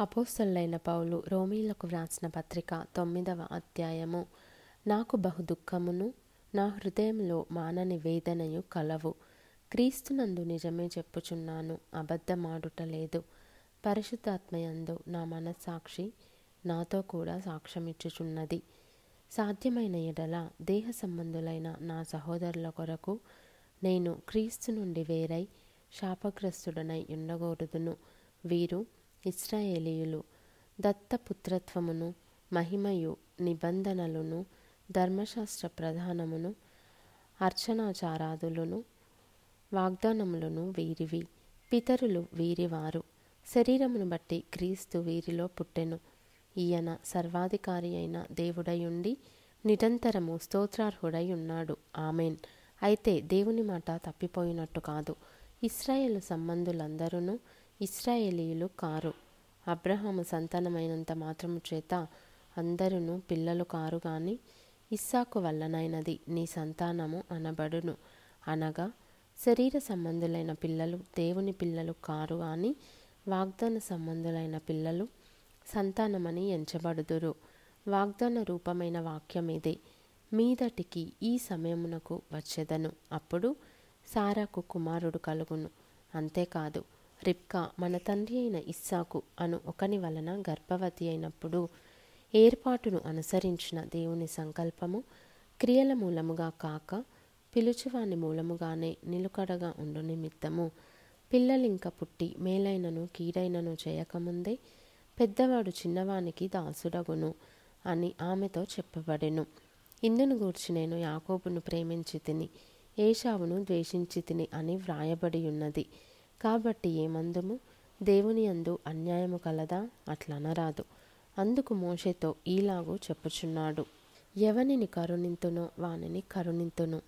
అపోస్తలైన పౌలు రోమీలకు వ్రాసిన పత్రిక తొమ్మిదవ అధ్యాయము. నాకు బహు దుఃఖమును నా హృదయంలో మానని వేదనయు కలవు. క్రీస్తునందు నిజమే చెప్పుచున్నాను అబద్ధమాడుట లేదు. పరిశుద్ధాత్మయందు నా మనస్సాక్షి నాతో కూడా సాక్ష్యమిచ్చుచున్నది. సాధ్యమైన ఎడల దేహ సంబంధులైన నా సహోదరుల కొరకు నేను క్రీస్తు నుండి వేరై శాపగ్రస్తుడనై ఉండగోరుదును వీరు ఇస్రాయేలీయులు దత్తపుత్రత్వమును మహిమయు నిబంధనలను ధర్మశాస్త్ర ప్రధానమును అర్చనాచారాదులను వాగ్దానములను వీరివి పితరులు వీరివారు శరీరమును బట్టి క్రీస్తు వీరిలో పుట్టెను ఈయన సర్వాధికారి అయిన దేవుడయుండి నిరంతరము స్తోత్రార్హుడై ఉన్నాడు ఆమెన్ అయితే దేవుని మాట తప్పిపోయినట్టు కాదు ఇస్రాయేలు సంబంధులందరూ ఇస్రాయేలీయులు కారు. అబ్రహాము సంతానమైనంత మాత్రము చేత అందరును పిల్లలు కారు గాని ఇస్సాకు వల్లనైనది. నీ సంతానము అనబడును. అనగా శరీర సంబంధులైన పిల్లలు దేవుని పిల్లలు కారు కానీ వాగ్దాన సంబంధులైన పిల్లలు సంతానమని ఎంచబడుదురు. వాగ్దాన రూపమైన వాక్యమిదే మీదటికి ఈ సమయమునకు వచ్చేదను. అప్పుడు సారాకు కుమారుడు కలుగును. అంతేకాదు రిబ్కా మన తండ్రి అయిన ఇస్సాకు అను ఒకని వలన గర్భవతి అయినప్పుడు ఏర్పాటును అనుసరించిన దేవుని సంకల్పము క్రియల మూలముగా కాక పిలుచువాని మూలముగానే నిలుకడగా ఉండు నిమిత్తము. పిల్లలింక పుట్టి మేలైనను కీడైనను చేయకముందే పెద్దవాడు చిన్నవానికి దాసుడగును అని ఆమెతో చెప్పబడెను. ఇందును గూర్చి నేను యాకోబును ప్రేమించి తిని ఏషావును ద్వేషించి తిని అని వ్రాయబడి ఉన్నది కాబట్టి ఏమందుము దేవుని అందు అన్యాయము కలదా? అట్లనరాదు అందుకు మోషేతో ఈలాగు చెప్పుచున్నాడు. ఎవనిని కరుణింతునో వానిని కరుణింతును.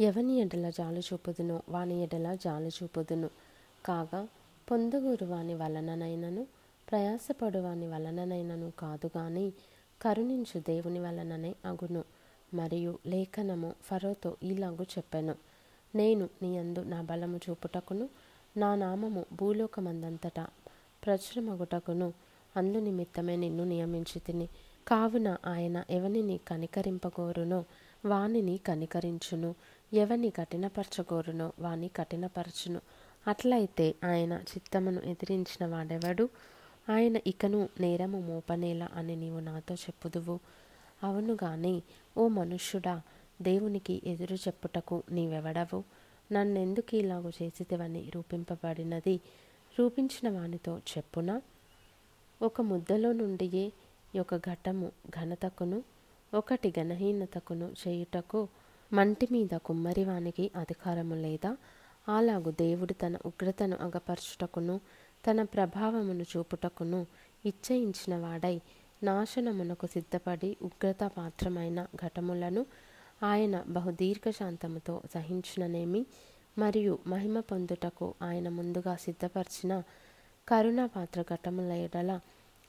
ఎవని ఎడల జాలు చూపుదునో వాని ఎడల జాలు చూపుదును. కాగా పొందుగురు వాని వలననైనను ప్రయాసపడు వాని వలననైనను కాదు గాని కరుణించు దేవుని వలననే అగును. మరియు లేఖనము ఫరోతో ఈలాగు చెప్పెను. నేను నీ అందు నా బలము చూపుటకును నా నామము భూలోకమందంతటా ప్రచురమగుటకును అందు నిమిత్తమే నిన్ను నియమించి తిని. కావున ఆయన ఎవనిని కనికరింపగోరునో వానిని కనికరించును. ఎవని కఠినపరచగోరునో వాని కఠినపరచును. అట్లయితే ఆయన చిత్తమును ఎదిరించిన వాడెవడు? ఆయన ఇకను నేరము మోపనేలా అని నీవు నాతో చెప్పుదువు. అవును గాని ఓ మనుష్యుడా దేవునికి ఎదురు చెప్పుటకు నీవెవడవు? నన్నెందుకు ఇలాగు చేసితివని రూపింపబడినది? రూపించిన వానితో చెప్పున? ఒక ముద్దలో నుండియే ఒక ఘటము ఘనతకును ఒకటి ఘనహీనతకును చేయుటకు మంటి మీద కుమ్మరివానికి అధికారము లేదా? అలాగు దేవుడు తన ఉగ్రతను అగపరచుటకును తన ప్రభావమును చూపుటకును ఇచ్చయించిన వాడై నాశనమునకు సిద్ధపడి ఉగ్రత పాత్రమైన ఘటములను ఆయన బహుదీర్ఘశాంతముతో సహించుననేమి మరియు మహిమ పొందుటకు ఆయన ముందుగా సిద్ధపరిచిన కరుణాపాత్ర ఘటముల ఎడల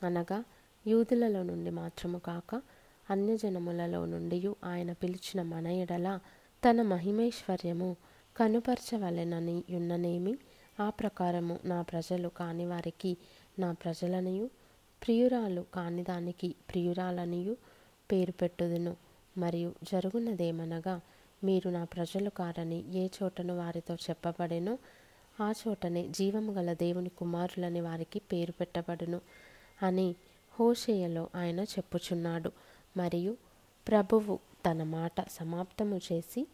అనగా యూదులలో నుండి మాత్రము కాక అన్యజనములలో నుండి ఆయన పిలిచిన మన ఎడల తన మహిమేశ్వర్యము కనుపరచవలెనని యున్ననేమి ఆ ప్రకారము నా ప్రజలు కాని వారికి నా ప్రజలనియు ప్రియురాలు కాని దానికి ప్రియురాలనియు పేరు పెట్టుదును. మరియు జరుగునదేమనగా మీరు నా ప్రజలు కారని ఏ చోటను వారితో చెప్పబడెనో? ఆ చోటనే జీవము గల దేవుని కుమారులని వారికి పేరు పెట్టబడును అని హోషేయలో ఆయన చెప్పుచున్నాడు. మరియు ప్రభువు తన మాట సమాప్తము చేసి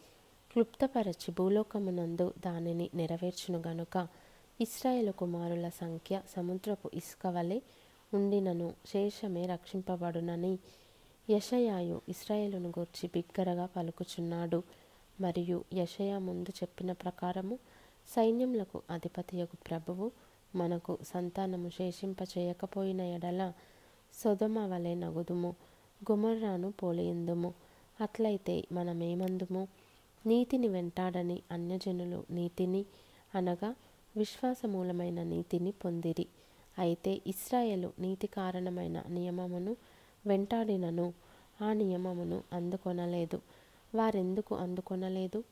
క్లుప్తపరచి భూలోకమునందు దానిని నెరవేర్చును గనుక ఇస్రాయేలు కుమారుల సంఖ్య సముద్రపు ఇసుక వలె ఉండినను శేషమే రక్షింపబడునని యషయాయు ఇస్రాయేలును గూర్చి బిగ్గరగా పలుకుచున్నాడు. మరియు యషయా ముందు చెప్పిన ప్రకారము సైన్యములకు అధిపతియగు ప్రభువు మనకు సంతానము శేషింపచేయకపోయిన ఎడల సొదమ వలె నగుదుము గుమర్రాను పోలియందుము. అట్లయితే మనమేమందుము? నీతిని వెంటాడని అన్యజనులు నీతిని అనగా విశ్వాసమూలమైన నీతిని పొందిరి. అయితే ఇస్రాయేలు నీతి కారణమైన నియమమును వెంటాడినను. ఆ నియమమును అందుకొనలేదు. వారెందుకు అందుకొనలేదు?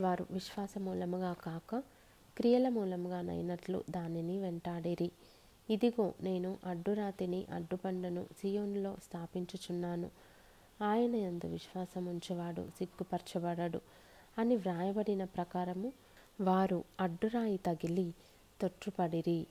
వారు విశ్వాస మూలముగా కాక క్రియల మూలముగానైనట్లు దానిని వెంటాడిరి. ఇదిగో నేను అడ్డురాతిని అడ్డుబండను సియోన్లో స్థాపించుచున్నాను. ఆయన ఎందు విశ్వాసం ఉంచేవాడు సిగ్గుపరచబడడు అని వ్రాయబడిన ప్రకారము వారు అడ్డురాయి తగిలి తొట్టుపడిరి